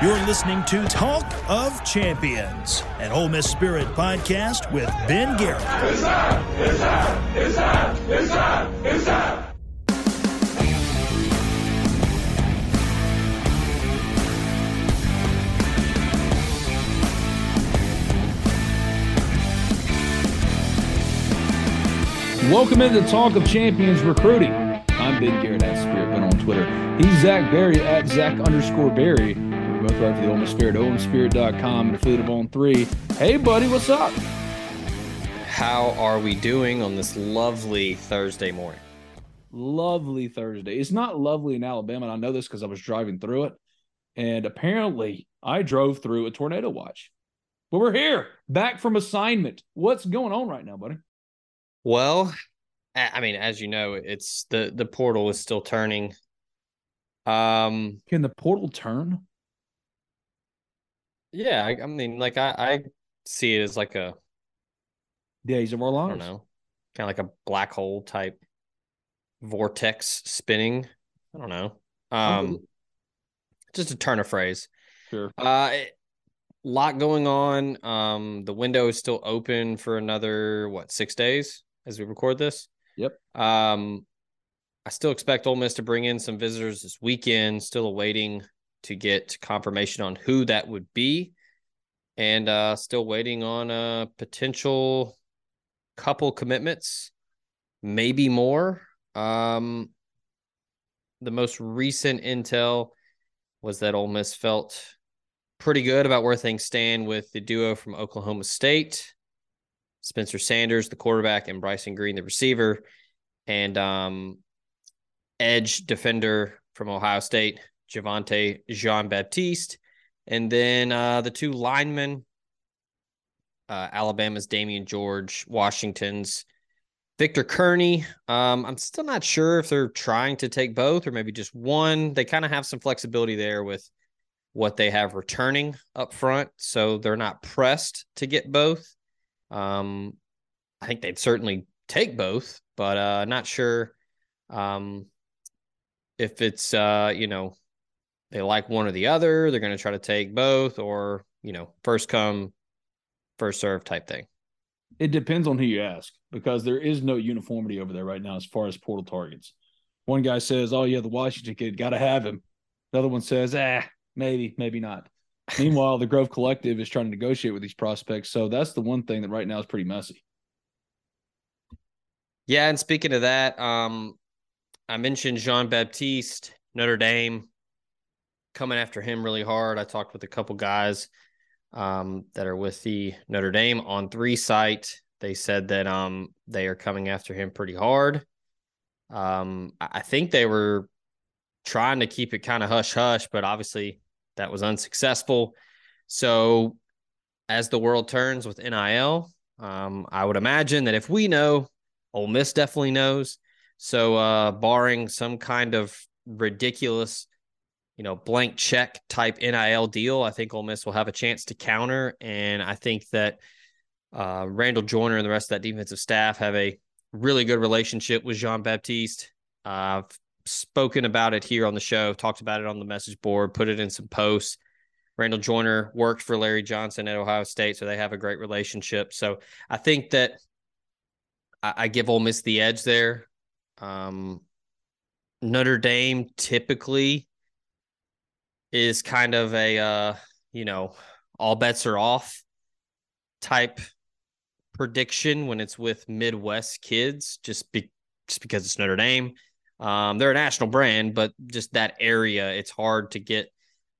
You're listening to Talk of Champions, an Ole Miss Spirit podcast with Ben Garrett. It's time! It's time! It's time! It's! It's! Welcome into Talk of Champions Recruiting. I'm Ben Garrett at Spirit Ben on Twitter. He's Zach Berry at Zach underscore Berry. We're both right for the Ole Miss Spirit, OMSpirit.com, and affiliate of On 3. Hey, buddy, what's up? How are we doing on this lovely Thursday morning? Lovely Thursday. It's not lovely in Alabama, and I know this because I was driving through it. And apparently, I drove through a tornado watch. But we're here, back from assignment. What's going on right now, buddy? Well, I mean, as you know, it's the the portal is still turning. Um, Can the portal turn? Yeah, I, I mean, like I I see it as like a Days of our I lives. don't know, kind of like a black hole type vortex spinning. I don't know. Um, just a turn of phrase. Sure. Uh, it- lot going on. Um, the window is still open for another what six days as we record this. Yep. Um, I still expect Ole Miss to bring in some visitors this weekend. Still awaiting to get confirmation on who that would be, and uh, still waiting on a potential couple commitments, maybe more. Um, the most recent intel was that Ole Miss felt pretty good about where things stand with the duo from Oklahoma State, Spencer Sanders, the quarterback, and Bryson Green, the receiver, and um, edge defender from Ohio State, Javontae Jean Baptiste, and then uh, the two linemen, uh, Alabama's Damieon George, Washington's Victor Kearney. Um, I'm still not sure if they're trying to take both or maybe just one. They kind of have some flexibility there with what they have returning up front, so they're not pressed to get both. Um, I think they'd certainly take both, but uh, not sure um, if it's uh, you know they like one or the other. They're going to try to take both, or you know, first come, first serve type thing. It depends on who you ask because there is no uniformity over there right now as far as portal targets. One guy says, "Oh yeah, the Washington kid got to have him." The other one says, "Ah, maybe, maybe not." Meanwhile, the Grove Collective is trying to negotiate with these prospects, so that's the one thing that right now is pretty messy. Yeah, and speaking of that, um, I mentioned Jean Baptiste, Notre Dame, coming after him really hard. I talked with a couple guys um, that are with the Notre Dame on three site. They said that um, they are coming after him pretty hard. Um, I think they were trying to keep it kind of hush hush, but obviously that was unsuccessful. So, as the world turns with NIL, um, I would imagine that if we know, Ole Miss definitely knows. So, uh, barring some kind of ridiculous, you know, blank check type NIL deal, I think Ole Miss will have a chance to counter. And I think that uh, Randall Joyner and the rest of that defensive staff have a really good relationship with Jean Baptiste. I've spoken about it here on the show, talked about it on the message board, put it in some posts. Randall Joyner worked for Larry Johnson at Ohio State, so they have a great relationship. So I think that I, I give Ole Miss the edge there. Um, Notre Dame typically is kind of a uh, you know all bets are off type prediction when it's with Midwest kids, just be just because it's Notre Dame. Um, they're a national brand, but just that area, it's hard to get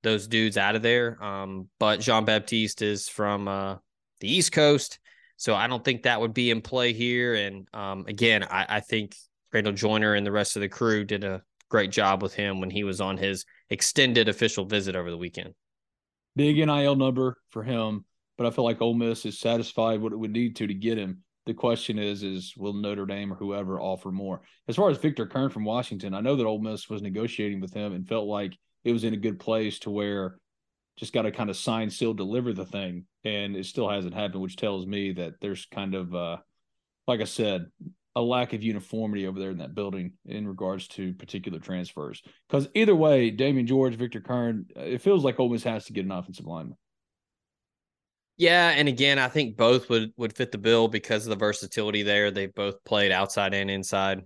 those dudes out of there. Um, but Jean Baptiste is from uh, the East Coast, so I don't think that would be in play here. And um, again, I, I think Randall Joyner and the rest of the crew did a great job with him when he was on his extended official visit over the weekend. Big NIL number for him, but I feel like Ole Miss is satisfied what it would need to to get him. The question is, is will Notre Dame or whoever offer more? As far as Victor Kern from Washington, I know that Ole Miss was negotiating with him and felt like it was in a good place to where just got to kind of sign, seal, deliver the thing, and it still hasn't happened, which tells me that there's kind of, uh, like I said, a lack of uniformity over there in that building in regards to particular transfers. Because either way, Damieon George, Victor Kern, it feels like Ole Miss has to get an offensive lineman. Yeah, and again, I think both would would fit the bill because of the versatility there. They both played outside and inside.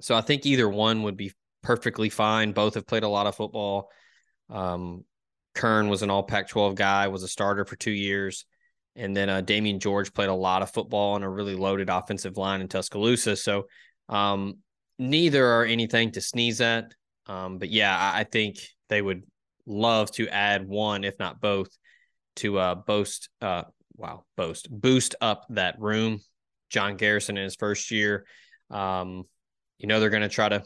So I think either one would be perfectly fine. Both have played a lot of football. Um, Curne was an all Pac 12 guy, was a starter for two years. And then uh, Damieon George played a lot of football on a really loaded offensive line in Tuscaloosa. So um, neither are anything to sneeze at. Um, but yeah, I, I, think they would love to add one, if not both, to uh, boast. Uh, wow, boast boost up that room. John Garrison in his first year. Um, you know they're going to try to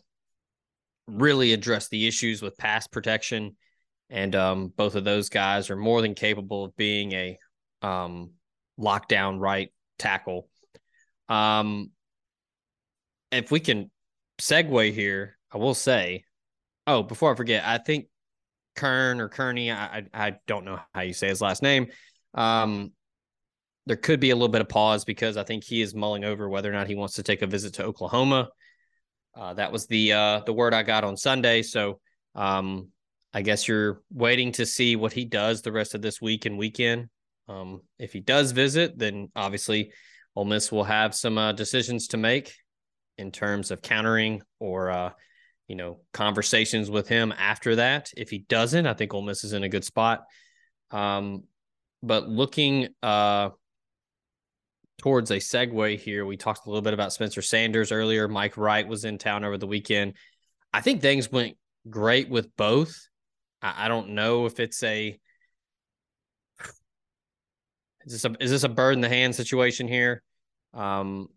really address the issues with pass protection, and um, both of those guys are more than capable of being a um, lockdown right tackle. Um, if we can segue here, I will say, oh, before I forget, I think Kern or Kearney, I, I don't know how you say his last name. Um, there could be a little bit of pause because I think he is mulling over whether or not he wants to take a visit to Oklahoma. Uh, that was the uh, the word I got on Sunday. So um, I guess you're waiting to see what he does the rest of this week and weekend. Um, if he does visit, then obviously Ole Miss will have some uh, decisions to make in terms of countering or uh, you know conversations with him after that. If he doesn't, I think Ole Miss is in a good spot. Um, but looking uh, towards a segue here, we talked a little bit about Spencer Sanders earlier. Mike Wright was in town over the weekend. I think things went great with both. I, I don't know if it's a is this a is this a bird in the hand situation here? Um,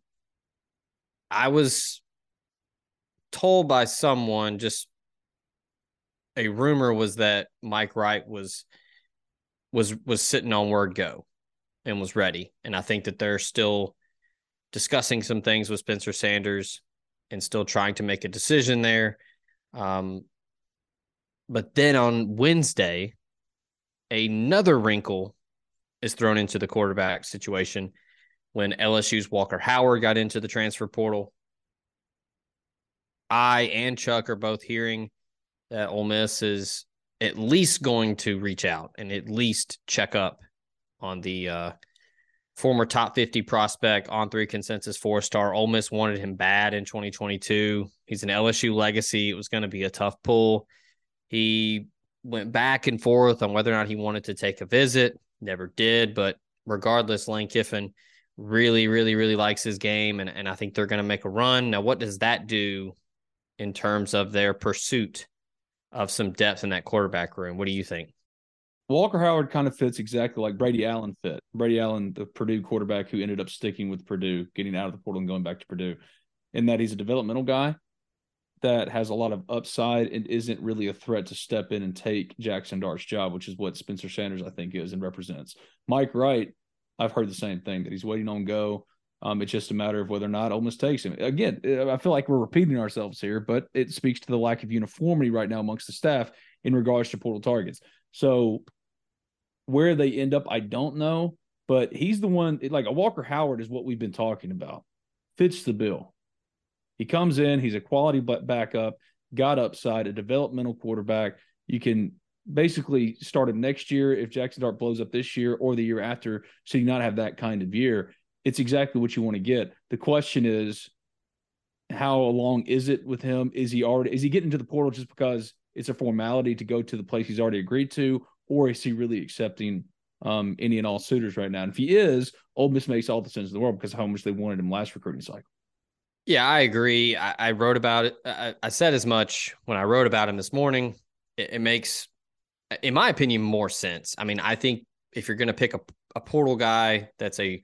I was told by someone just a rumor was that Mike Wright was was was sitting on word go and was ready. And I think that they're still discussing some things with Spencer Sanders and still trying to make a decision there. Um, but then on Wednesday, another wrinkle is thrown into the quarterback situation when LSU's Walker Howard got into the transfer portal. I and Chuck are both hearing that Ole Miss is at least going to reach out and at least check up on the uh, former top 50 prospect on three consensus four star. Ole Miss wanted him bad in 2022. He's an LSU legacy. It was going to be a tough pull. He went back and forth on whether or not he wanted to take a visit never did. But regardless, Lane Kiffin really, really, really likes his game, and, and I think they're going to make a run. Now, what does that do in terms of their pursuit of some depth in that quarterback room? What do you think? Walker Howard kind of fits exactly like Brady Allen fit. Brady Allen, the Purdue quarterback who ended up sticking with Purdue, getting out of the portal and going back to Purdue, in that he's a developmental guy that has a lot of upside and isn't really a threat to step in and take Jaxson Dart's job, which is what Spencer Sanders, I think, is and represents. Mike Wright, I've heard the same thing that he's waiting on go. Um, it's just a matter of whether or not Ole Miss takes him. Again, I feel like we're repeating ourselves here, but it speaks to the lack of uniformity right now amongst the staff in regards to portal targets. So where they end up, I don't know, but he's the one like a Walker Howard is what we've been talking about. Fits the bill. He comes in, he's a quality backup, got upside, a developmental quarterback. You can basically start him next year if Jaxson Dart blows up this year or the year after, so you not have that kind of year. It's exactly what you want to get. The question is, how long is it with him? Is he already is he getting to the portal just because it's a formality to go to the place he's already agreed to, or is he really accepting um, any and all suitors right now? And if he is, Ole Miss makes all the sense in the world because of how much they wanted him last recruiting cycle. Yeah, I agree. I, I wrote about it. I, I, said as much when I wrote about him this morning. It, it, makes, in my opinion, more sense. I mean, I think if you're going to pick a, a portal guy that's a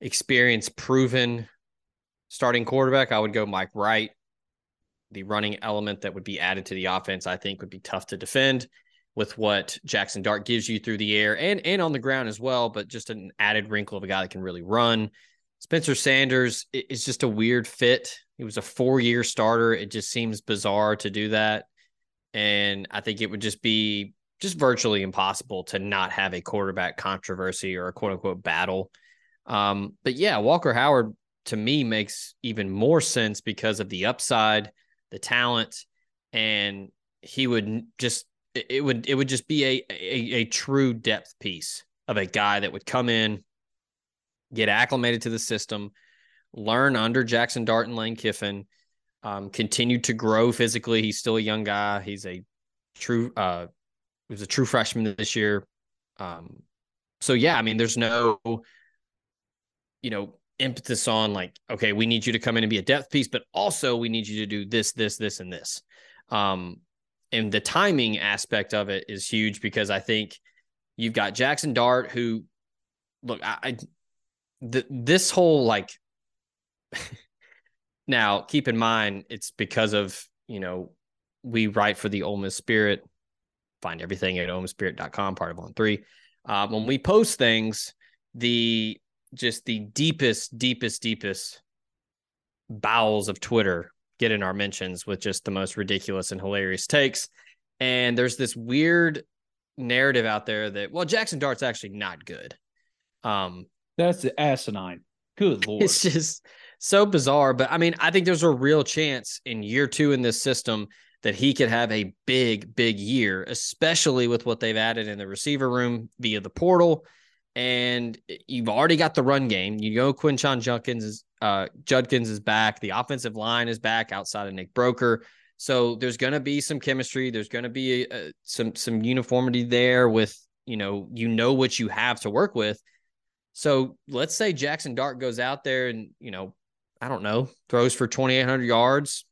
experience proven starting quarterback, I would go Mike Wright. The running element that would be added to the offense, I think, would be tough to defend with what Jaxson Dart gives you through the air and and on the ground as well. But just an added wrinkle of a guy that can really run. Spencer Sanders is just a weird fit. He was a four year starter. It just seems bizarre to do that. And I think it would just be just virtually impossible to not have a quarterback controversy or a quote unquote battle. Um, but yeah, Walker Howard, to me makes even more sense because of the upside, the talent, and he would just it would it would just be a, a, a true depth piece of a guy that would come in, get acclimated to the system, learn under Jaxson Dart and Lane Kiffin, um, continue to grow physically. He's still a young guy. He's a true uh was a true freshman this year. Um, so yeah, I mean, there's no, you know, impetus on like, okay, we need you to come in and be a depth piece, but also we need you to do this, this, this, and this. Um, and the timing aspect of it is huge because I think you've got Jaxson Dart, who, look, I, I the, this whole like, now keep in mind it's because of you know we write for the Ole Miss Spirit. Find everything at OleMissSpirit.com, part of On Three. Uh, when we post things, the just the deepest, deepest, deepest bowels of Twitter get in our mentions with just the most ridiculous and hilarious takes. And there's this weird narrative out there that well, Jaxson Dart's actually not good. Um, that's the asinine. Good lord, it's just so bizarre. But I mean, I think there's a real chance in year two in this system that he could have a big, big year, especially with what they've added in the receiver room via the portal. And you've already got the run game. You know, Quinshon Judkins is uh, Judkins is back. The offensive line is back outside of Nick Broeker. So there's going to be some chemistry. There's going to be a, some some uniformity there with you know you know what you have to work with. So let's say Jaxson Dart goes out there and you know I don't know throws for 2,800 yards,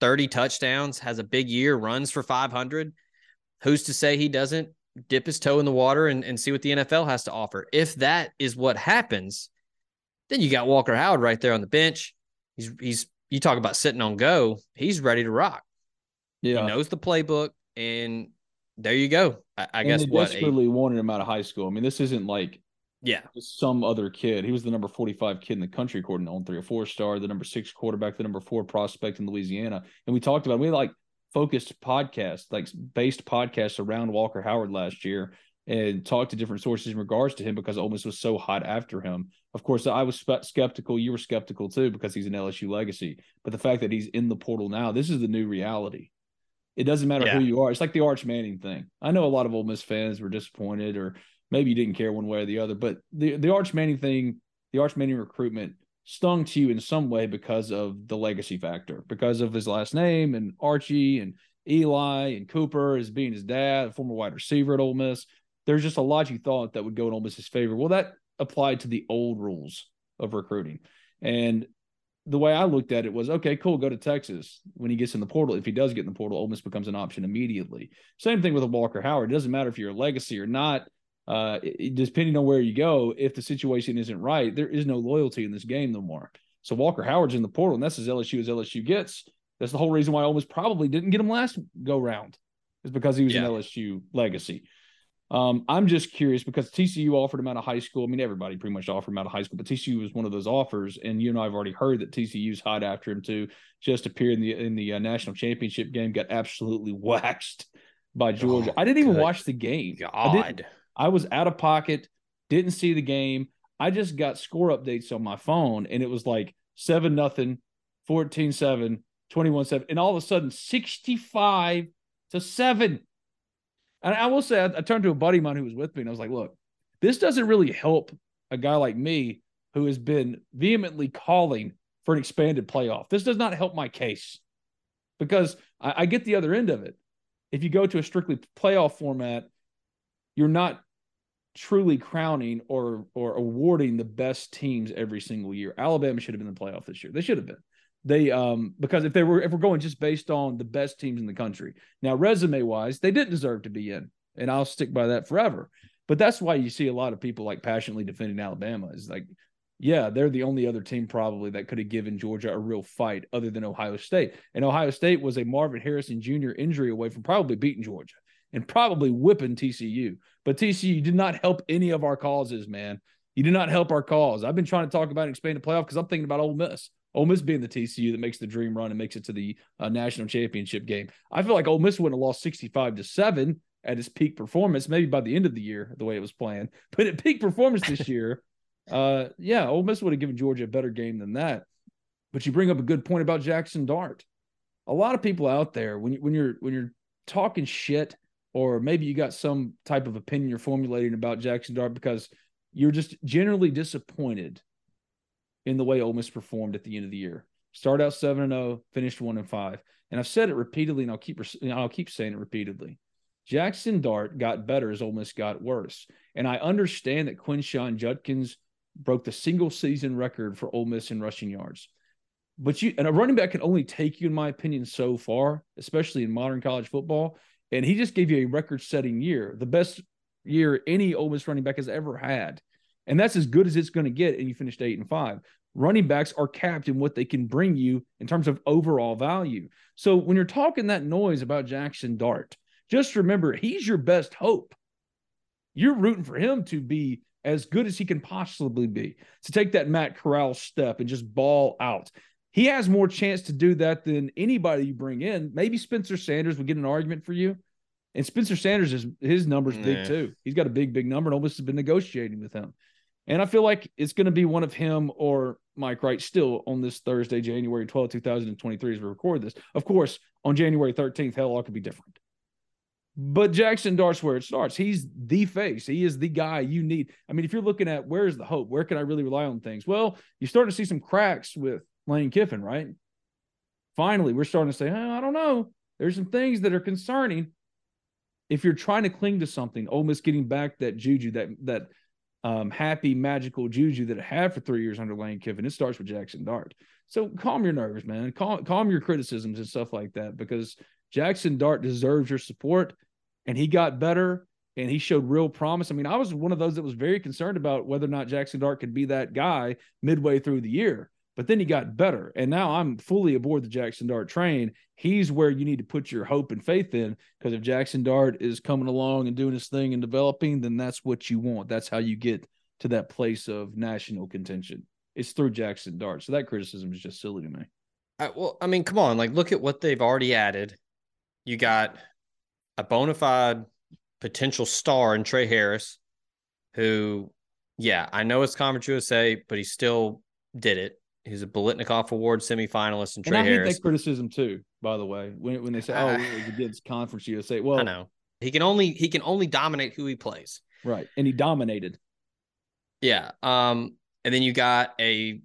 30 touchdowns, has a big year, runs for 500. Who's to say he doesn't dip his toe in the water and, and see what the NFL has to offer? If that is what happens, then you got Walker Howard right there on the bench. He's he's you talk about sitting on go. He's ready to rock. Yeah, he knows the playbook, and there you go. I, I guess they what desperately a, wanted him out of high school. I mean, this isn't like yeah, some other kid. He was the number 45 kid in the country, according to on three or four star, the number six quarterback, the number four prospect in Louisiana. And we talked about we like focused podcasts, like based podcasts around Walker Howard last year and talked to different sources in regards to him because Ole Miss was so hot after him. Of course, I was skeptical. You were skeptical too because he's an LSU legacy. But the fact that he's in the portal now, this is the new reality. It doesn't matter yeah. who you are. It's like the Arch Manning thing. I know a lot of Ole Miss fans were disappointed or maybe you didn't care one way or the other. But the the Arch Manning thing, the Arch Manning recruitment stung to you in some way because of the legacy factor, because of his last name and Archie and Eli and Cooper as being his dad, a former wide receiver at Ole Miss. There's just a lot you thought that would go in Ole Miss's favor. Well, that applied to the old rules of recruiting. And the way I looked at it was okay, cool, go to Texas when he gets in the portal. If he does get in the portal, Ole Miss becomes an option immediately. Same thing with a Walker Howard. It doesn't matter if you're a legacy or not uh, it, depending on where you go, if the situation isn't right, there is no loyalty in this game no more. So Walker Howard's in the portal, and that's as LSU as LSU gets. That's the whole reason why Ole Miss probably didn't get him last go round, is because he was yeah. an LSU legacy. Um, I'm just curious because TCU offered him out of high school. I mean, everybody pretty much offered him out of high school, but TCU was one of those offers. And you and I have already heard that TCU's hot after him too. Just appeared in the in the uh, national championship game, got absolutely waxed by Georgia. Oh, I didn't even watch the game. God, I was out of pocket, didn't see the game. I just got score updates on my phone and it was like 7 nothing, 14 7, 21 7. And all of a sudden, 65 to 7. And I will say, I, I turned to a buddy of mine who was with me and I was like, look, this doesn't really help a guy like me who has been vehemently calling for an expanded playoff. This does not help my case because I, I get the other end of it. If you go to a strictly playoff format, you're not truly crowning or or awarding the best teams every single year. Alabama should have been in the playoff this year. They should have been. They um because if they were if we're going just based on the best teams in the country. Now resume wise, they didn't deserve to be in. And I'll stick by that forever. But that's why you see a lot of people like passionately defending Alabama is like yeah, they're the only other team probably that could have given Georgia a real fight other than Ohio State. And Ohio State was a Marvin Harrison Jr. injury away from probably beating Georgia and probably whipping TCU. But TCU did not help any of our causes, man. You did not help our cause. I've been trying to talk about an expanded playoff because I'm thinking about Ole Miss. Ole Miss being the TCU that makes the dream run and makes it to the uh, national championship game. I feel like Ole Miss would have lost 65 to 7 at its peak performance, maybe by the end of the year, the way it was planned. But at peak performance this year, Uh, yeah, Ole Miss would have given Georgia a better game than that. But you bring up a good point about Jaxson Dart. A lot of people out there, when you, when you're when you're talking shit, or maybe you got some type of opinion you're formulating about Jaxson Dart because you're just generally disappointed in the way Ole Miss performed at the end of the year. Start out seven and zero, oh, finished one and five. And I've said it repeatedly, and I'll keep I'll keep saying it repeatedly. Jaxson Dart got better as Ole Miss got worse. And I understand that Quinshon Judkins broke the single season record for Ole Miss in rushing yards. But you and a running back can only take you, in my opinion, so far, especially in modern college football. And he just gave you a record setting year, the best year any Ole Miss running back has ever had. And that's as good as it's going to get. And you finished eight and five. Running backs are capped in what they can bring you in terms of overall value. So when you're talking that noise about Jaxson Dart, just remember he's your best hope. You're rooting for him to be as good as he can possibly be, to take that Matt Corral step and just ball out. He has more chance to do that than anybody you bring in. Maybe Spencer Sanders would get an argument for you. And Spencer Sanders is his number's big too. He's got a big, big number, and almost has been negotiating with him. And I feel like it's going to be one of him or Mike Wright still on this Thursday, January 12, 2023, as we record this. Of course, on January 13th, hell, all could be different. But Jaxson Dart's where it starts. He's the face. He is the guy you need. I mean, if you're looking at where's the hope, where can I really rely on things? Well, you start to see some cracks with Lane Kiffin, right? Finally, we're starting to say, oh, I don't know. There's some things that are concerning. If you're trying to cling to something, Ole Miss getting back that juju, that that um, happy, magical juju that it had for three years under Lane Kiffin, it starts with Jaxson Dart. So calm your nerves, man. Calm, calm your criticisms and stuff like that because Jaxson Dart deserves your support and he got better and he showed real promise. I mean, I was one of those that was very concerned about whether or not Jaxson Dart could be that guy midway through the year. But then he got better. And now I'm fully aboard the Jaxson Dart train. He's where you need to put your hope and faith in because if Jaxson Dart is coming along and doing his thing and developing, then that's what you want. That's how you get to that place of national contention. It's through Jaxson Dart. So that criticism is just silly to me. Uh, well, I mean, come on. Like, look at what they've already added. You got a bona fide potential star in Tre Harris, who, yeah, I know it's Conference USA, but he still did it. He's a Biletnikoff Award semifinalist in Tre and I Harris. hate that criticism too, by the way. When when they say, "Oh, uh, it against Conference USA," well, I know he can only he can only dominate who he plays. Right, and he dominated. Yeah. Um, and then you got a,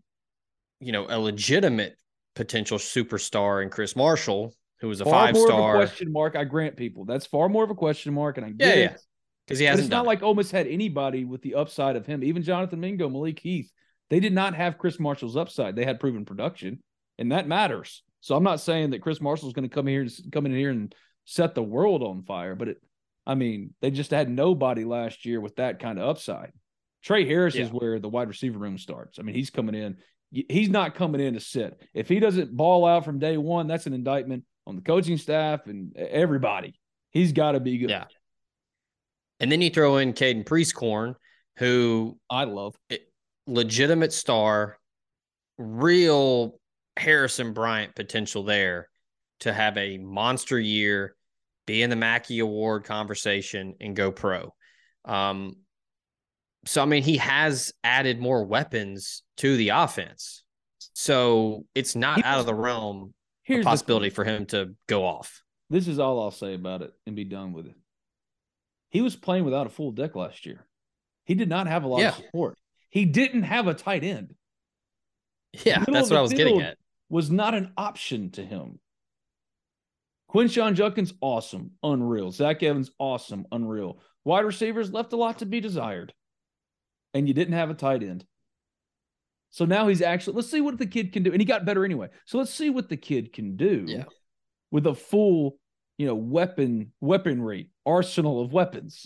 you know, a legitimate potential superstar in Chris Marshall, who was a far five star. question mark. I grant people that's far more of a question mark, and I get yeah, it. Because he hasn't. But it's not like Ole Miss had anybody with the upside of him. Even Jonathan Mingo, Malik Heath, they did not have Chris Marshall's upside. They had proven production, and that matters. So I'm not saying that Chris Marshall's going to come here, come in here and set the world on fire, but it, I mean, they just had nobody last year with that kind of upside. Tre Harris yeah. is where the wide receiver room starts. I mean, he's coming in. He's not coming in to sit. If he doesn't ball out from day one, that's an indictment on the coaching staff and everybody. He's got to be good. Yeah. And then you throw in Caden Prieskorn, who I love, legitimate star, real Harrison Bryant potential there to have a monster year, be in the Mackey Award conversation, and go pro. Um, so I mean, he has added more weapons to the offense. So it's not out of the realm a possibility for him to go off. This is all I'll say about it and be done with it. He was playing without a full deck last year. He did not have a lot yeah. of support. He didn't have a tight end. Yeah, that's what I was getting at. Was not an option to him. Quinshon Judkins, awesome, unreal. Zach Evans, awesome, unreal. Wide receivers left a lot to be desired. And you didn't have a tight end. So now he's actually let's see what the kid can do. And he got better anyway. So let's see what the kid can do yeah. with a full, you know, weapon weaponry, arsenal of weapons.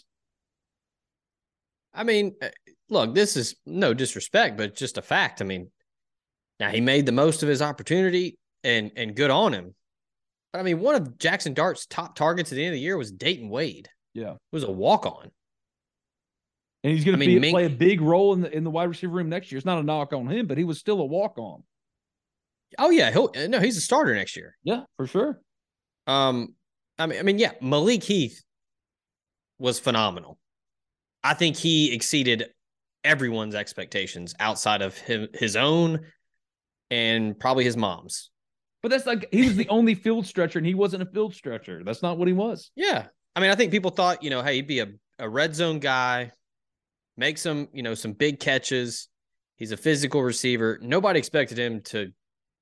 I mean, look, this is no disrespect, but just a fact. I mean, now he made the most of his opportunity and and good on him. But I mean, one of Jaxson Dart's top targets at the end of the year was Dayton Wade. Yeah. It was a walk on and he's going to mean, play a big role in the in the wide receiver room next year. It's not a knock on him, but he was still a walk on. Oh yeah, he'll no, he's a starter next year. Yeah, for sure. Um, I mean, I mean, yeah, Malik Heath was phenomenal. I think he exceeded everyone's expectations outside of him, his own and probably his mom's. But that's like he was the only field stretcher and he wasn't a field stretcher. That's not what he was. Yeah. I mean, I think people thought, you know, hey, he'd be a, a red zone guy, make some, you know, some big catches. He's a physical receiver. Nobody expected him to,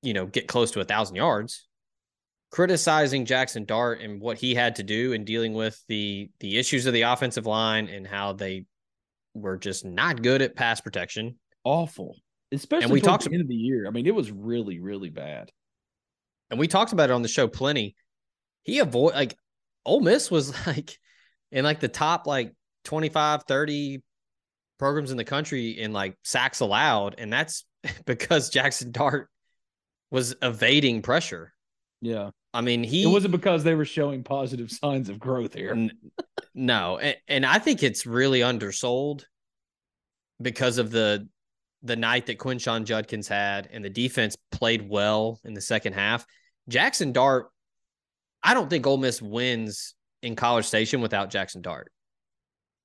you know, get close to a thousand yards. Criticizing Jaxson Dart and what he had to do in dealing with the the issues of the offensive line and how they were just not good at pass protection. Awful. Especially And we talked- the end of the year. I mean, it was really, really bad. and we talked about it on the show plenty. He avoid like Ole Miss was like in like the top like 25, 30 programs in the country in like sacks allowed. And that's because Jaxson Dart was evading pressure. Yeah. I mean, he It wasn't because they were showing positive signs of growth here. N- no, and, and I think it's really undersold because of the the night that Quinshon Judkins had, and the defense played well in the second half. Jaxson Dart, I don't think Ole Miss wins in College Station without Jaxson Dart.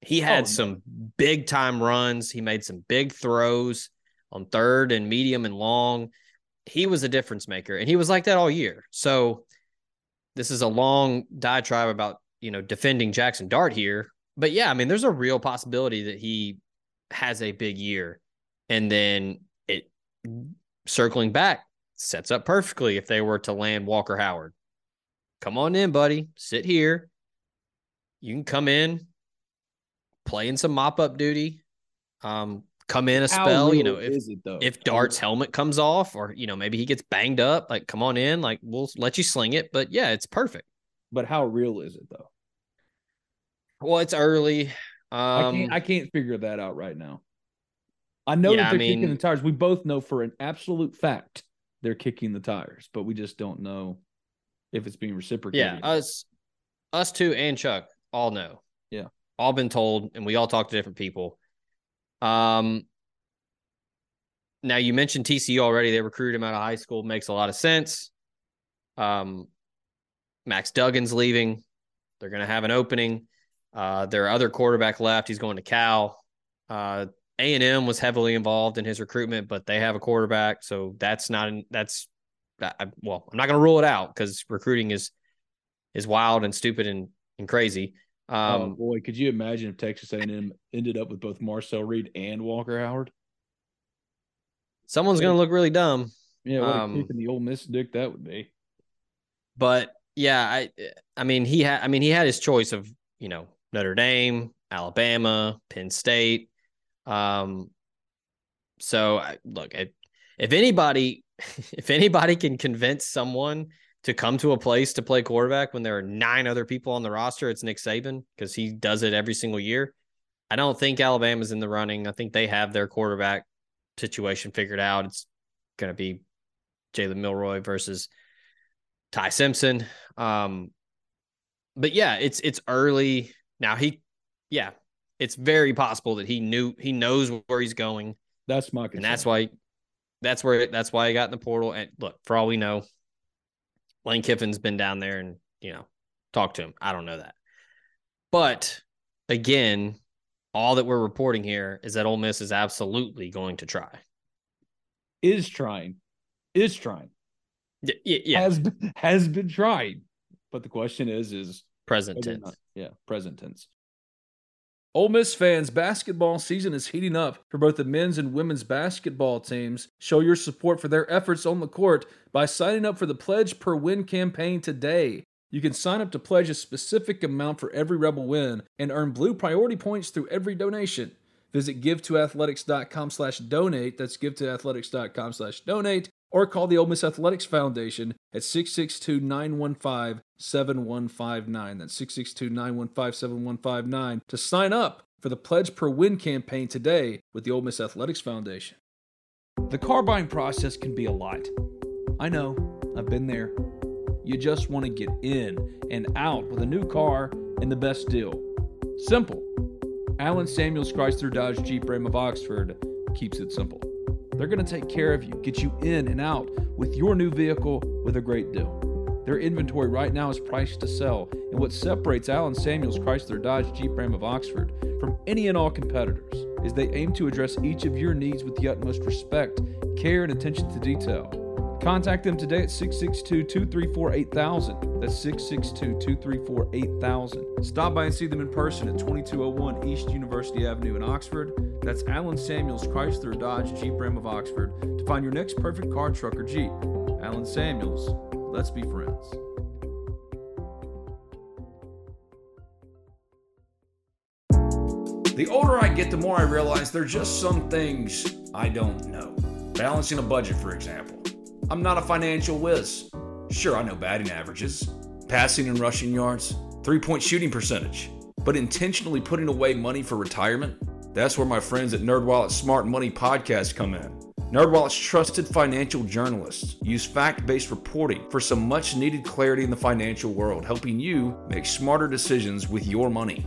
He had Oh, some big time runs. He made some big throws on third and medium and long. He was a difference maker, and he was like that all year. So this is a long diatribe about you know defending Jaxson Dart here, but yeah, I mean, there's a real possibility that he has a big year, and then it circling back sets up perfectly if they were to land Walker Howard. Come on in, buddy. Sit here. You can come in, play in some mop up duty. Um, come in a How spell. You know, if is it though? if Dart's helmet comes off, or you know maybe he gets banged up, like come on in, like we'll let you sling it. But yeah, it's perfect. but how real is it though? Well, it's early. I Um, can't I can't figure that out right now. I know Yeah, that they're kicking mean- the tires. We both know for an absolute fact they're kicking the tires, but we just don't know if it's being reciprocated. yeah, us, us two, and Chuck all know. Yeah. all been told, and we all talk to different people. Um, now you mentioned TCU already. They recruited him out of high school. Makes a lot of sense. Um, Max Duggan's leaving. They're going to have an opening. Uh, their other quarterback left. He's going to Cal. Uh, A and M was heavily involved in his recruitment, but they have a quarterback, so that's not that's I- well, I'm not going to rule it out because recruiting is is wild and stupid and and crazy. Oh Um, boy, could you imagine if Texas A&M ended up with both Marcel Reed and Walker Howard? someone's going to look really dumb, Yeah, what Um, a in the old Miss dick that would be. but yeah, I I mean he had I mean he had his choice of you know Notre Dame, Alabama, Penn State. Um, so I, look, if, if anybody if anybody can convince someone to come to a place to play quarterback when there are nine other people on the roster, it's Nick Saban because he does it every single year. I don't think Alabama's in the running. I think they have their quarterback situation figured out. It's going to be Jalen Milroe versus Ty Simpson. Um, but yeah, it's it's early now. He, yeah, it's very possible that he knew he knows where he's going, That's my concern. and that's why that's where that's why he got in the portal. And look, for all we know, Lane Kiffin's been down there and you know talked to him. I don't know that, but again, all that we're reporting here is that Ole Miss is absolutely going to try. is trying, is trying, Y- y- yeah, has been, has been trying. But the question is, is present tense. not- Yeah, present tense. Ole Miss fans, basketball season is heating up for both the men's and women's basketball teams. Show your support for their efforts on the court by signing up for the Pledge Per Win campaign today. You can sign up to pledge a specific amount for every Rebel win and earn blue priority points through every donation. Visit givetoathletics.com slash donate. That's givetoathletics.com slash donate. Or call the Ole Miss Athletics Foundation at 662 915 7159. That's 662 915 7159 to sign up for the Pledge Per Win campaign today with the Ole Miss Athletics Foundation. The car buying process can be a lot. I know, I've been there. You just want to get in and out with a new car and the best deal. Simple. Allen Samuels Chrysler Dodge Jeep Ram of Oxford keeps it simple. They're going to take care of you, get you in and out with your new vehicle with a great deal. Their inventory right now is priced to sell, and what separates Allen Samuels Chrysler Dodge Jeep Ram of Oxford from any and all competitors is they aim to address each of your needs with the utmost respect, care, and attention to detail. Contact them today at 662 234 8000. That's 662 234 8000. Stop by and see them in person at 2201 East University Avenue in Oxford. That's Allen Samuels Chrysler Dodge Jeep Ram of Oxford to find your next perfect car, truck, or Jeep. Allen Samuels, let's be friends. The older I get, the more I realize there are just some things I don't know. Balancing a budget, for example. I'm not a financial whiz. Sure, I know batting averages, passing and rushing yards, three point shooting percentage, but intentionally putting away money for retirement? That's where my friends at NerdWallet's Smart Money Podcast come in. NerdWallet's trusted financial journalists use fact-based reporting for some much-needed clarity in the financial world, helping you make smarter decisions with your money.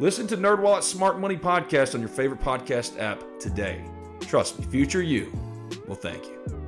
Listen to NerdWallet's Smart Money Podcast on your favorite podcast app today. Trust me, future you will thank you.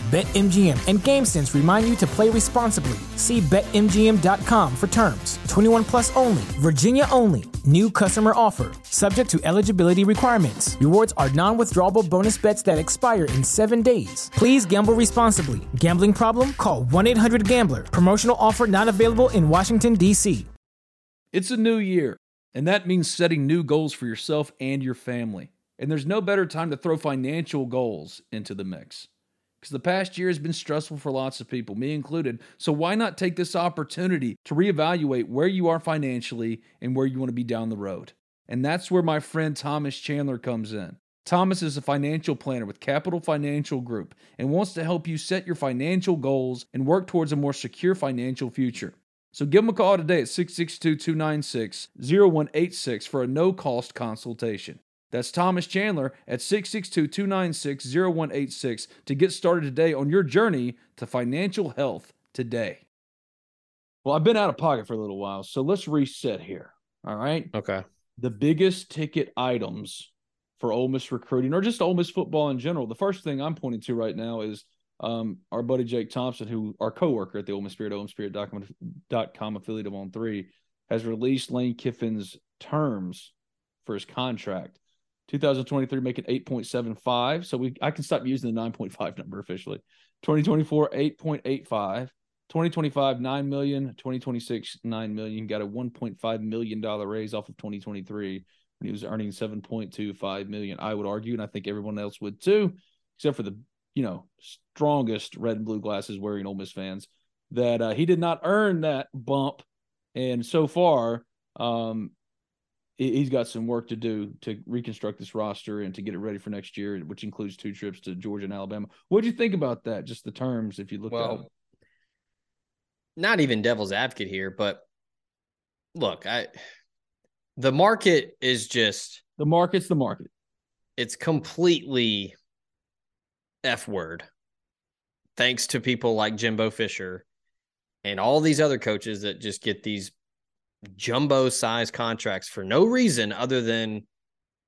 BetMGM and GameSense remind you to play responsibly. See BetMGM.com for terms. 21 plus only, Virginia only. New customer offer, subject to eligibility requirements. Rewards are non withdrawable bonus bets that expire in seven days. Please gamble responsibly. Gambling problem? Call 1 800 Gambler. Promotional offer not available in Washington, D.C. It's a new year, and that means setting new goals for yourself and your family. And there's no better time to throw financial goals into the mix. Because the past year has been stressful for lots of people, me included. So why not take this opportunity to reevaluate where you are financially and where you want to be down the road? And that's where my friend Thomas Chandler comes in. Thomas is a financial planner with Capital Financial Group and wants to help you set your financial goals and work towards a more secure financial future. So give him a call today at 662 296 0186 for a no cost consultation. That's Thomas Chandler at 662 296 0186 to get started today on your journey to financial health today. Well, I've been out of pocket for a little while, so let's reset here. All right. Okay. The biggest ticket items for Ole Miss recruiting or just Ole Miss football in general. The first thing I'm pointing to right now is um, our buddy Jake Thompson, who our coworker at the Ole Miss Spirit, OleMissSpirit.com affiliate of On Three, has released Lane Kiffin's terms for his contract. 2023 making 8.75. So we I can stop using the 9.5 number officially. 2024 8.85. 2025 9 million, 2026 9 million. Got a 1.5 million dollar raise off of 2023 when he was earning 7.25 million. I would argue, and I think everyone else would too, except for the you know strongest red and blue glasses wearing Ole Miss fans, that uh, he did not earn that bump. And so far, um, he's got some work to do to reconstruct this roster and to get it ready for next year, which includes two trips to Georgia and Alabama. What do you think about that? Just the terms, if you look well, at. Not even devil's advocate here, but look, I the market is just the market's the market. It's completely F word. Thanks to people like Jimbo Fisher and all these other coaches that just get these jumbo size contracts for no reason other than,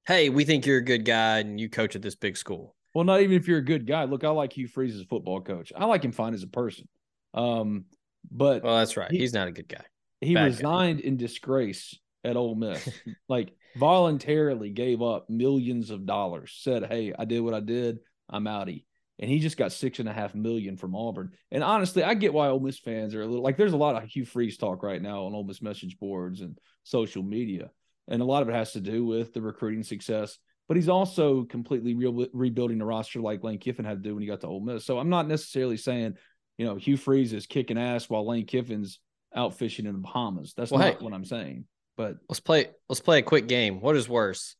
hey, we think you're a good guy and you coach at this big school. Well, not even if you're a good guy. Look, I like Hugh Freeze as a football coach. I like him fine as a person. Um, but well, that's right. He, He's not a good guy. He Bad resigned guy. in disgrace at Ole Miss. like voluntarily gave up millions of dollars. Said, "Hey, I did what I did. I'm outie." And he just got six and a half million from Auburn. And honestly, I get why Ole Miss fans are a little like. There's a lot of Hugh Freeze talk right now on Ole Miss message boards and social media, and a lot of it has to do with the recruiting success. But he's also completely re- rebuilding the roster like Lane Kiffin had to do when he got to Ole Miss. So I'm not necessarily saying, you know, Hugh Freeze is kicking ass while Lane Kiffin's out fishing in the Bahamas. That's Well, not hey. what I'm saying. But Let's play. Let's play a quick game. What is worse,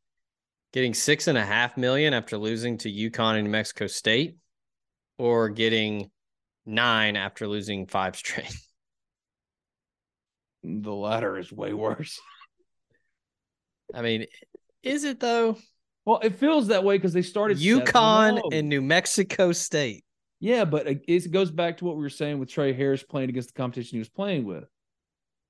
getting six and a half million after losing to UConn and New Mexico State, or getting nine after losing five straight? the latter is way worse. I mean, is it though? Well, it feels that way because they started seven UConn oh. and New Mexico State. Yeah, but it it goes back to what we were saying with Tre Harris playing against the competition he was playing with.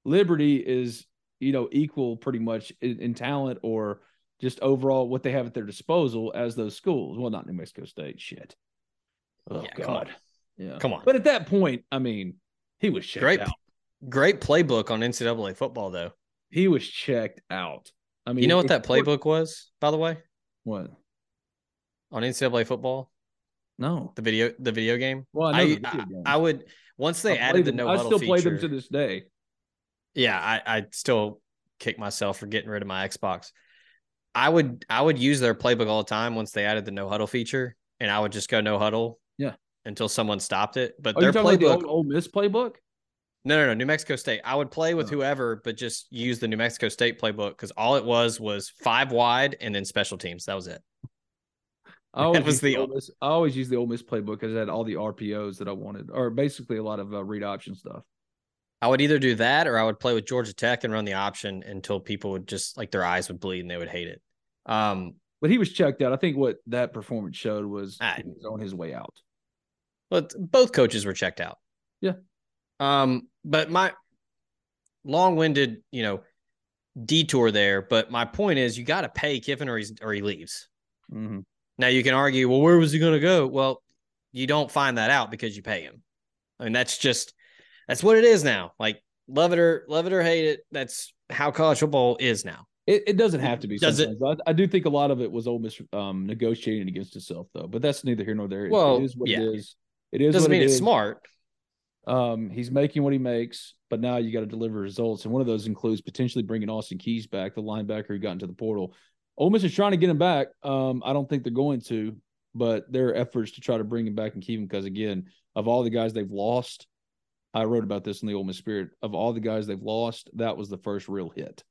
Liberty is, you know, equal pretty much in, in talent or just overall what they have at their disposal as those schools. Well, not New Mexico State. Shit. Oh Yeah, come on. God. Yeah. Come on. But at that point, I mean, he was checked Great, out. great playbook on NCAA football though. He was checked out. I mean, You know what that playbook was, by the way, What? on NCAA football, No. the video, the video game. Well, I know I, the video I, game. I would once they I added the no I still play them to this day. yeah, I, I still kick myself for getting rid of my Xbox. I would I would use their playbook all the time once they added the no huddle feature, and I would just go no huddle. Until someone stopped it. But Are their playbook the old Ole Miss playbook? No, no, no. New Mexico State. I would play with Oh. whoever, but just use the New Mexico State playbook because all it was was five wide and then special teams. That was it. I always was the Miss, I always use the Ole Miss playbook because it had all the RPOs that I wanted, or basically a lot of uh, read option stuff. I would either do that or I would play with Georgia Tech and run the option until people would just like their eyes would bleed and they would hate it. Um, But he was checked out. I think what that performance showed was Ah. he was on his way out. But both coaches were checked out. Yeah. Um, but my long-winded, you know, detour there. But my point is, you got to pay Kiffin or he's or he leaves. Mm-hmm. Now you can argue, well, where was he going to go? Well, you don't find that out because you pay him. I mean, that's just that's what it is now. Like love it or love it or hate it. That's how college football is now. It, it doesn't have to be. Does it- I, I do think a lot of it was Ole Miss um, negotiating against itself, though. But that's neither here nor there. Well, it is what yeah. it is. It is Doesn't what mean it it's is. smart. Um, he's making what he makes, but now you got to deliver results, and one of those includes potentially bringing Austin Keys back, the linebacker who got into the portal. Ole Miss is trying to get him back. Um, I don't think they're going to, but there are efforts to try to bring him back and keep him because again, of all the guys they've lost, I wrote about this in the Ole Miss Spirit. Of all the guys they've lost, that was the first real hit.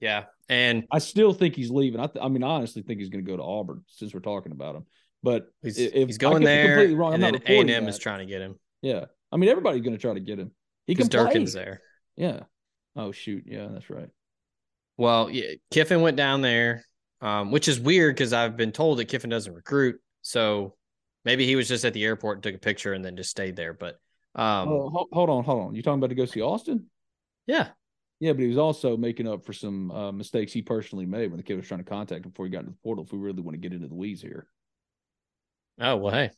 Yeah, and I still think he's leaving. I, th- I mean, I honestly think he's going to go to Auburn since we're talking about him. But he's if he's going there, completely wrong. I'm and then A and M is trying to get him Yeah, I mean, everybody's going to try to get him. He can because play. Durkin's there. Yeah. Oh shoot. Yeah, that's right. Well, yeah, Kiffin went down there, um, which is weird because I've been told that Kiffin doesn't recruit. So maybe he was just at the airport and took a picture and then just stayed there. But um, oh, ho- hold on, hold on. You talking about to go see Austin? yeah, Yeah, but he was also making up for some uh, mistakes he personally made when the kid was trying to contact him before he got into the portal. If we really want to get into the weeds here, oh well, hey,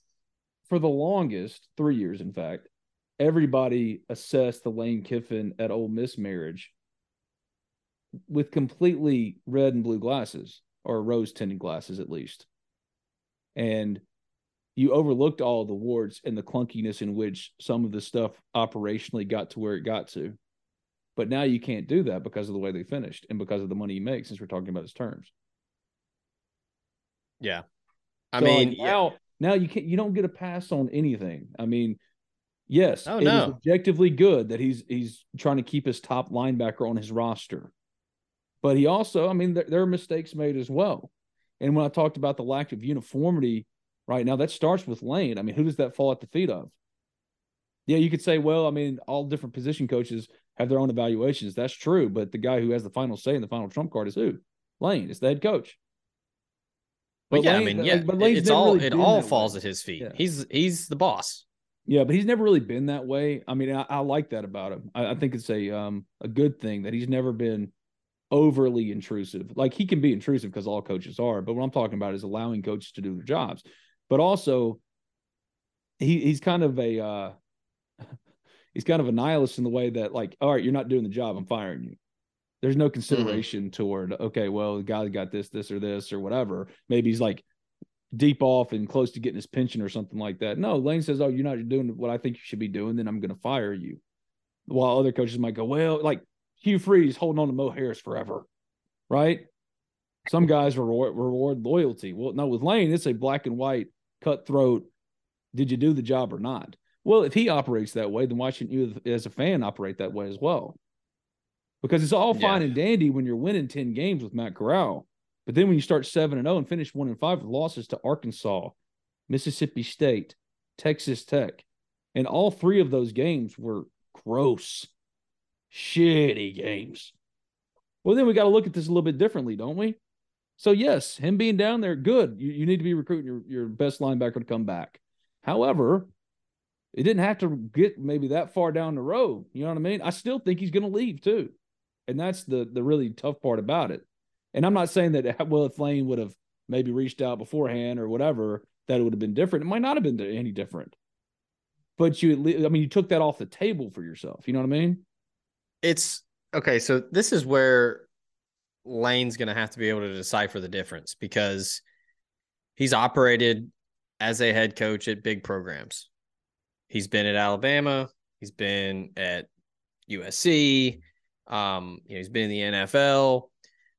for the longest, three years in fact, everybody assessed the Lane Kiffin at Ole Miss marriage with completely red and blue glasses or rose tinted glasses at least. And you overlooked all the warts and the clunkiness in which some of the stuff operationally got to where it got to. But now you can't do that because of the way they finished and because of the money he makes, since we're talking about his terms. yeah. I So, mean, like, yeah, now you can't you don't get a pass on anything. I mean, yes, Oh, it is no. objectively good that he's he's trying to keep his top linebacker on his roster. But he also, I mean, there, there are mistakes made as well. And when I talked about the lack of uniformity right now, that starts with Lane. I mean, who does that fall at the feet of? Yeah, you could say, well, I mean, all different position coaches have their own evaluations. That's true, but the guy who has the final say and the final trump card is who? Lane. It's the head coach. But But yeah, I Lane- mean, like, yeah, but Lane's it's all really it all falls way. at his feet. Yeah. He's he's the boss. Yeah, but he's never really been that way. I mean, I, I like that about him. I, I think it's a um a good thing that he's never been overly intrusive. Like he can be intrusive because all coaches are, but what I'm talking about is allowing coaches to do their jobs. But also, he he's kind of a uh he's kind of a nihilist in the way that like, all right, you're not doing the job, I'm firing you. There's no mm-hmm. consideration toward okay, well, the guy got this, this, or this, or whatever. Maybe he's like deep off and close to getting his pension or something like that. No, Lane says, "Oh, you're not doing what I think you should be doing, then I'm going to fire you." While other coaches might go, "Well, like Hugh Freeze holding on to Mo Harris forever, right?" Some guys reward, reward loyalty. Well, no, with Lane, it's a black and white, cutthroat. Did you do the job or not? Well, if he operates that way, then why shouldn't you, as a fan, operate that way as well? Because it's all fine yeah. and dandy when you're winning ten games with Matt Corral, but then when you start seven and zero oh and finish one and five with losses to Arkansas, Mississippi State, Texas Tech, and all three of those games were gross, shitty games. Well, then we got to look at this a little bit differently, don't we? So yes, him being down there, good. You, you need to be recruiting your, your best linebacker to come back. However, it didn't have to get maybe that far down the road. You know what I mean? I still think he's going to leave too, and that's the the really tough part about it. And I'm not saying that well, if Lane would have maybe reached out beforehand or whatever, that it would have been different. It might not have been any different. But you, I mean, you took that off the table for yourself. You know what I mean? It's okay. So this is where Lane's going to have to be able to decipher the difference because he's operated as a head coach at big programs. He's been at Alabama, he's been at USC, um, you know, he's been in the NFL,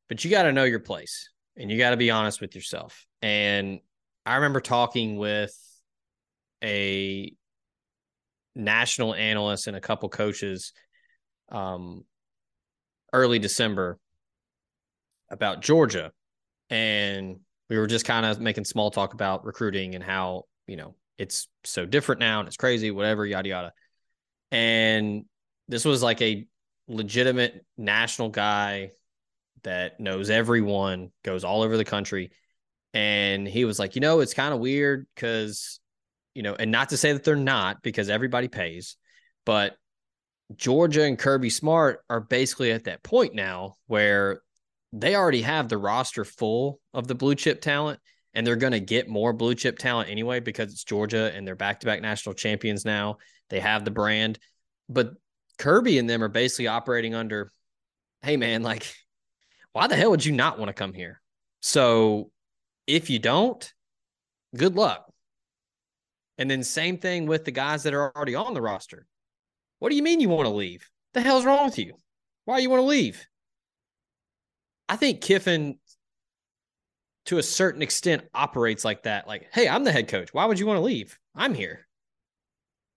but you got to know your place and you got to be honest with yourself. And I remember talking with a national analyst and a couple coaches um, early December about Georgia, and we were just kind of making small talk about recruiting and how you know it's so different now and it's crazy, whatever, yada yada. And this was like a legitimate national guy that knows everyone, goes all over the country. And he was like, you know, it's kind of weird because, you know, and not to say that they're not because everybody pays, but Georgia and Kirby Smart are basically at that point now where they already have the roster full of the blue chip talent and they're going to get more blue chip talent anyway because it's Georgia and they're back to back national champions now. They have the brand, but Kirby and them are basically operating under, hey man, like, why the hell would you not want to come here? So if you don't, good luck. And then same thing with the guys that are already on the roster. What do you mean you want to leave? The hell's wrong with you? Why you want to leave? I think Kiffin, to a certain extent, operates like that. Like, hey, I'm the head coach. Why would you want to leave? I'm here.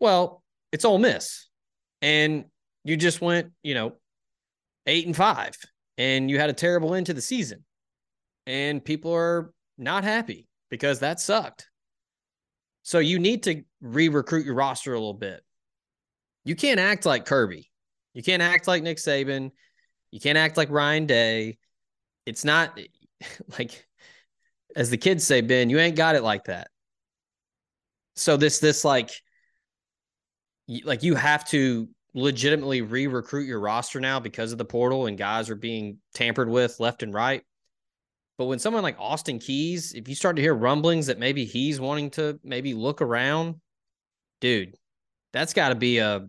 Well, it's Ole Miss, and you just went, you know, eight and five, and you had a terrible end to the season, and people are not happy because that sucked. So you need to re-recruit your roster a little bit. You can't act like Kirby. You can't act like Nick Saban. You can't act like Ryan Day it's not like as the kids say, Ben, you ain't got it like that. So this this like like you have to legitimately re-recruit your roster now because of the portal and guys are being tampered with left and right. But when someone like Austin Keys, if you start to hear rumblings that maybe he's wanting to maybe look around, dude, that's got to be a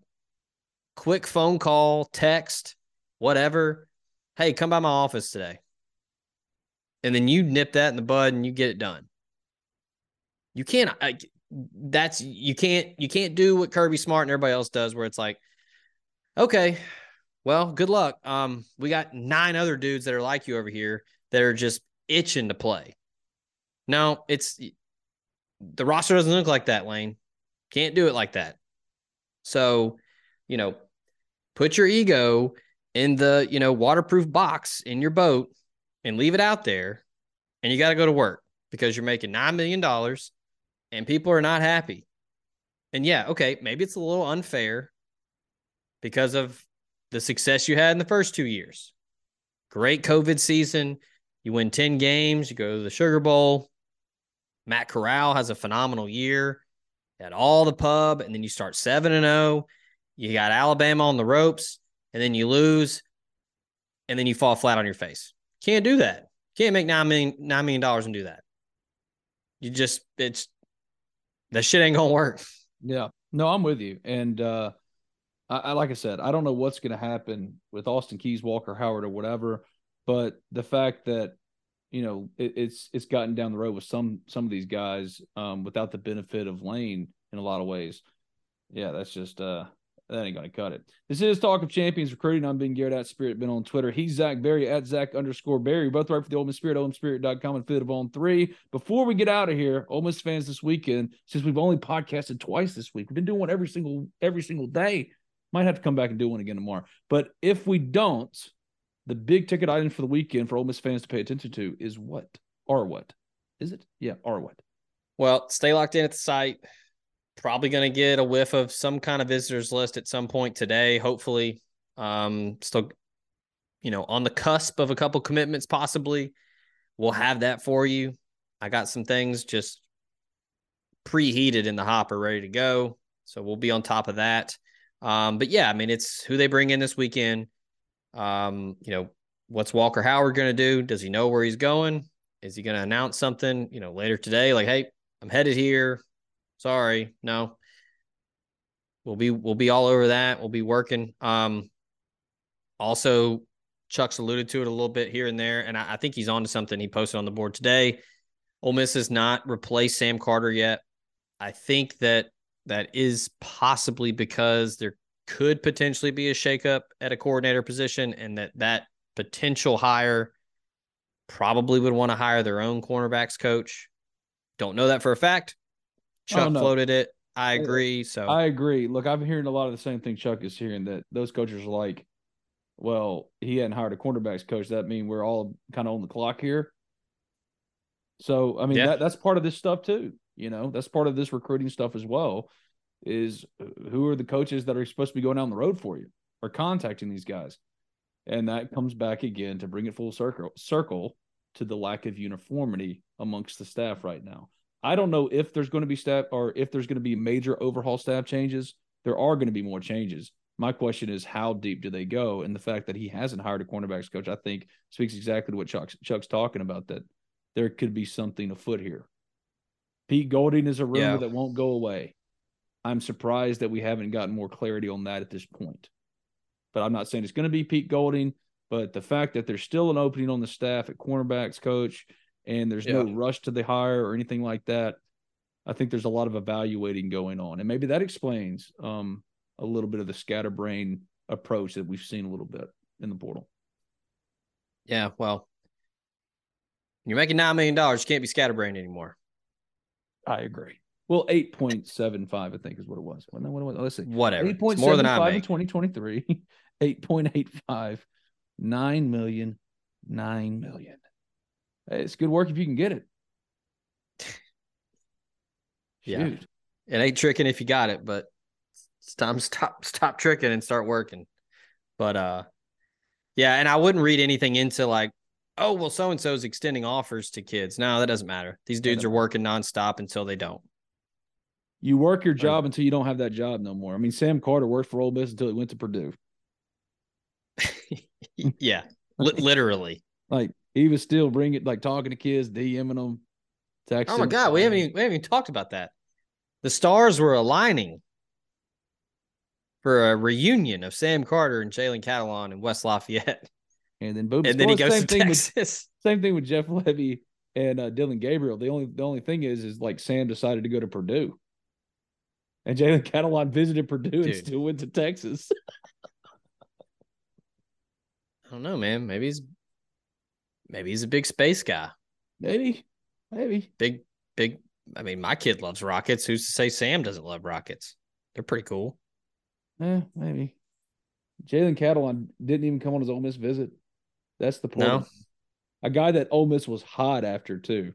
quick phone call, text, whatever. Hey, come by my office today and then you nip that in the bud and you get it done. You can't. That's you can't you can't do what Kirby Smart and everybody else does, where it's like, okay, well, good luck. Um, we got nine other dudes that are like you over here that are just itching to play. No, it's the roster doesn't look like that, Lane. Can't do it like that. So, you know, put your ego in the, you know, waterproof box in your boat and leave it out there and you got to go to work because you're making $9 million and people are not happy. And yeah, okay, maybe it's a little unfair because of the success you had in the first two years. Great COVID season. You win 10 games, you go to the Sugar Bowl. Matt Corral has a phenomenal year at all the pub, and then you start 7 and 0. You got Alabama on the ropes, and then you lose, and then you fall flat on your face. Can't do that. Can't make nine million nine million dollars and do that. You just it's that shit ain't gonna work. Yeah. No, I'm with you. And uh I, I like I said, I don't know what's gonna happen with Austin Keys, Walker Howard, or whatever, but the fact that you know, it, it's it's gotten down the road with some some of these guys um, without the benefit of Lane in a lot of ways. Yeah, that's just uh that ain't gonna cut it. This is Talk of Champions Recruiting. I'm Ben Garrett at Spirit Ben on Twitter. He's Zach Berry at Zach underscore Berry. Both write for the Ole Miss Spirit, OleMissSpirit.com and Fit of on three. Before we get out of here, Ole Miss fans this weekend, since we've only podcasted twice this week, we've been doing one every single every single day. Might have to come back and do one again tomorrow. But if we don't, the big ticket item for the weekend for Ole Miss fans to pay attention to is what? Or what? Is it? Yeah, or what? Well, stay locked in at the site. Probably going to get a whiff of some kind of visitors list at some point today. Hopefully, um, still, you know, on the cusp of a couple commitments. Possibly, we'll have that for you. I got some things just preheated in the hopper, ready to go. So we'll be on top of that. Um, but yeah, I mean, it's who they bring in this weekend. Um, you know, what's Walker Howard going to do? Does he know where he's going? Is he going to announce something, you know, later today? Like, hey, I'm headed here. Sorry, no. We'll be we'll be all over that. We'll be working. Um, also, Chuck's alluded to it a little bit here and there, and I, I think he's on to something. He posted on the board today. Ole Miss has not replaced Sam Carter yet. I think that that is possibly because there could potentially be a shakeup at a coordinator position, and that that potential hire probably would want to hire their own cornerbacks coach. Don't know that for a fact. Chuck floated it. I agree. So I agree. Look, I'm hearing a lot of the same thing Chuck is hearing that those coaches are like, well, he hadn't hired a cornerbacks coach. That mean we're all kind of on the clock here. So I mean yeah. that that's part of this stuff too. You know, that's part of this recruiting stuff as well is who are the coaches that are supposed to be going down the road for you or contacting these guys. And that comes back again to bring it full circle circle to the lack of uniformity amongst the staff right now. I don't know if there's going to be staff or if there's going to be major overhaul staff changes. There are going to be more changes. My question is, how deep do they go? And the fact that he hasn't hired a cornerbacks coach, I think, speaks exactly to what Chuck's, Chuck's talking about. That there could be something afoot here. Pete Golding is a rumor yeah. that won't go away. I'm surprised that we haven't gotten more clarity on that at this point. But I'm not saying it's going to be Pete Golding, but the fact that there's still an opening on the staff at cornerbacks coach and there's yeah. no rush to the hire or anything like that, I think there's a lot of evaluating going on. And maybe that explains um, a little bit of the scatterbrain approach that we've seen a little bit in the portal. Yeah, well, you're making $9 million. You can't be scatterbrained anymore. I agree. Well, eight point seven five, I think, is what it was. What it was. Let's see. Whatever. Eight point more than I make. in twenty twenty three. Eight point eight five. Nine million. Nine million. It's good work if you can get it. yeah. It ain't tricking if you got it, but it's time to stop stop tricking and start working. But uh yeah, and I wouldn't read anything into like, oh well, so and so's extending offers to kids. No, that doesn't matter. These dudes are working nonstop until they don't. You work your job until you don't have that job no more. I mean, Sam Carter worked for Ole Miss until he went to Purdue. yeah, li- literally. Like he was still bringing, like talking to kids, DMing them, texting. Oh my god, we haven't even, we haven't even talked about that. The stars were aligning for a reunion of Sam Carter and Jalen Catalon in West Lafayette. And then boom, and then he goes to Texas. With, same thing with Jeff Lebby and uh, Dillon Gabriel. The only the only thing is, is like Sam decided to go to Purdue. And Jalen Catalon visited Purdue Dude. and still went to Texas. I don't know, man. Maybe he's maybe he's a big space guy. Maybe. Maybe. Big, big. I mean, my kid loves rockets. Who's to say Sam doesn't love rockets? They're pretty cool. Yeah, maybe. Jalen Catalon didn't even come on his Ole Miss visit. That's the point. No. A guy that Ole Miss was hot after too.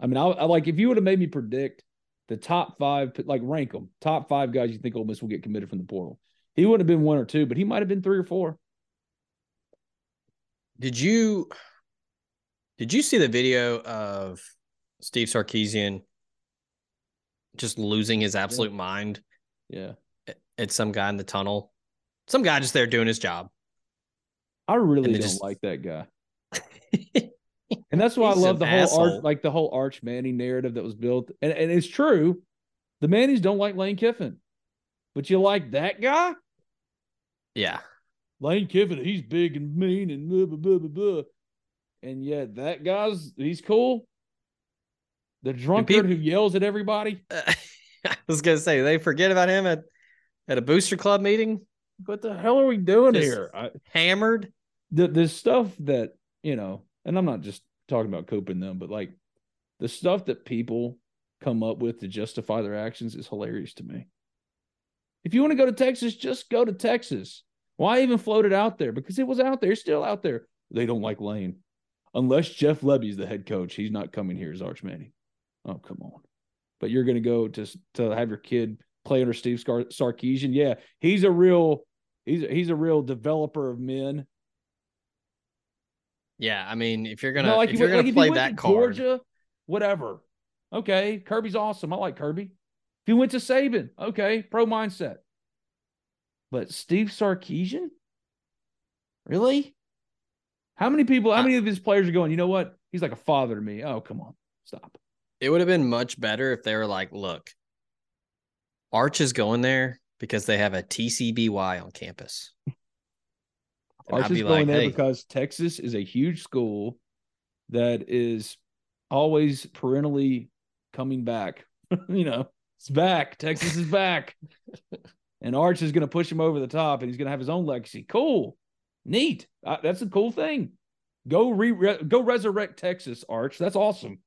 I mean, I, I like if you would have made me predict the top five, like rank them, top five guys you think Ole Miss will get committed from the portal. He wouldn't have been one or two, but he might have been three or four. Did you did you see the video of Steve Sarkisian just losing his absolute yeah. mind? Yeah. At some guy in the tunnel. Some guy just there doing his job. I really don't just... like that guy. And that's why I love the whole arch, like the whole Arch Manning narrative that was built. And, and it's true. The Mannings don't like Lane Kiffin, but you like that guy? Yeah. Lane Kiffin, he's big and mean and blah, blah, blah, blah, blah. And yet that guy's he's cool. The drunkard who yells at everybody. I was gonna say they forget about him at at a booster club meeting. What the hell are we doing Just here? I, Hammered. the the stuff that you know, and I'm not just talking about coping them, but like the stuff that people come up with to justify their actions is hilarious to me. If you want to go to Texas, just go to Texas. Why even float it out there? Because it was out there, it's still out there. They don't like Lane. Unless Jeff Lebby's the head coach, he's not coming here as Arch Manning. Oh, come on. But you're going to go to to have your kid play under Steve Scar- Sarkisian. Yeah, he's a real he's a, he's a real developer of men. Yeah, I mean, if you're gonna No, like if you're went- gonna like if he play that card, Georgia, whatever. Okay, Kirby's awesome. I like Kirby. If he went to Saban, okay, pro mindset. But Steve Sarkisian, really? How many people? How many of his players are going? You know what? He's like a father to me. Oh, come on, stop. it would have been much better if they were like, look, Arch is going there because they have a TCBY on campus. And Arch is going like, there hey, because Texas is a huge school that is always perennially coming back. you know, it's back. Texas is back. and Arch is going to push him over the top and he's going to have his own legacy. Cool. Neat. Uh, that's a cool thing. Go re, re- go resurrect Texas, Arch. That's awesome.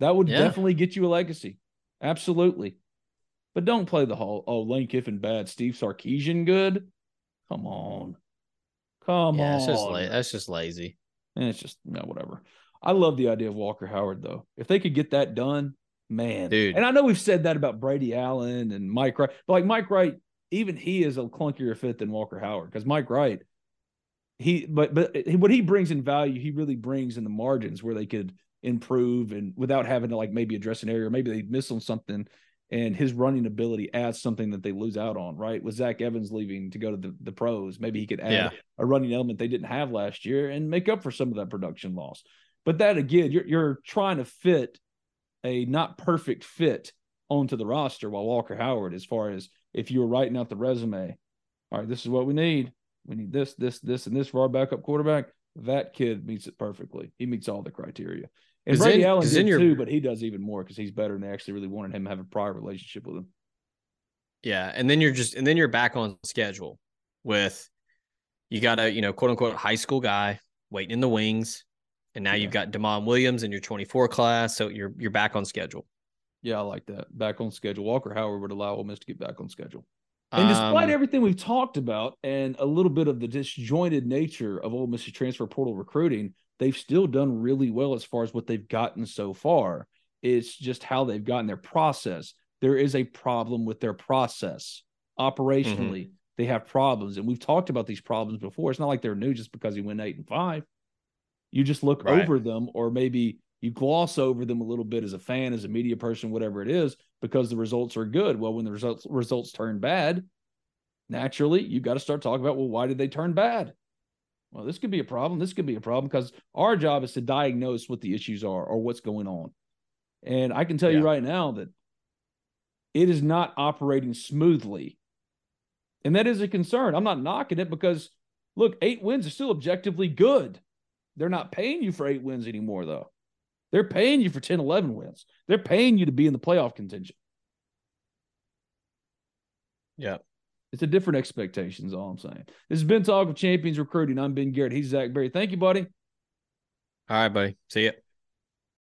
That would Yeah. definitely get you a legacy. Absolutely. But don't play the whole, oh, Lane Kiffin bad, Steve Sarkisian good. Come on. Come yeah, on. it's just la- that's just lazy. And it's just no, whatever. I love the idea of Walker Howard though. If they could get that done, man, Dude. And I know we've said that about Brady Allen and Mike Wright, but like Mike Wright, even he is a clunkier fit than Walker Howard because Mike Wright, he but but what he brings in value, he really brings in the margins where they could improve and without having to like maybe address an area or maybe they miss on something. And his running ability adds something that they lose out on, right? With Zach Evans leaving to go to the, the pros, maybe he could add Yeah. a running element they didn't have last year and make up for some of that production loss. But that again, you're you're trying to fit a not perfect fit onto the roster while Walker Howard, as far as if you were writing out the resume, all right, this is what we need. We need this, this, this, and this for our backup quarterback. That kid meets it perfectly. He meets all the criteria. And Brady then- Allen did you're- too, but he does even more because he's better and they actually really wanted him to have a prior relationship with him. Yeah, and then you're just and then you're back on schedule with you got a you know quote unquote high school guy waiting in the wings, and now you've got Demond Williams in your 24 class, so you're you're back on schedule. Yeah, I like that. Back on schedule. Walker Howard would allow Ole Miss to get back on schedule. And despite Um, everything we've talked about and a little bit of the disjointed nature of Ole Miss's transfer portal recruiting, they've still done really well as far as what they've gotten so far. It's just how they've gotten their process. There is a problem with their process operationally. They have problems, and we've talked about these problems before. It's not like they're new just because he went eight and five. You just look Right. over them, or maybe you gloss over them a little bit as a fan, as a media person, whatever it is, because the results are good. Well, when the results results turn bad, naturally you got to start talking about well, why did they turn bad? Well, this could be a problem. This could be a problem because our job is to diagnose what the issues are or what's going on. And I can tell you right now that it is not operating smoothly. And that is a concern. I'm not knocking it because look, eight wins are still objectively good. They're not paying you for eight wins anymore, though. They're paying you for 10, 11 wins. They're paying you to be in the playoff contention. yeah. It's a different expectation, is all I'm saying. This has been Talk of Champions Recruiting. I'm Ben Garrett. He's Zach Berry. Thank you, buddy. All right, buddy. See ya.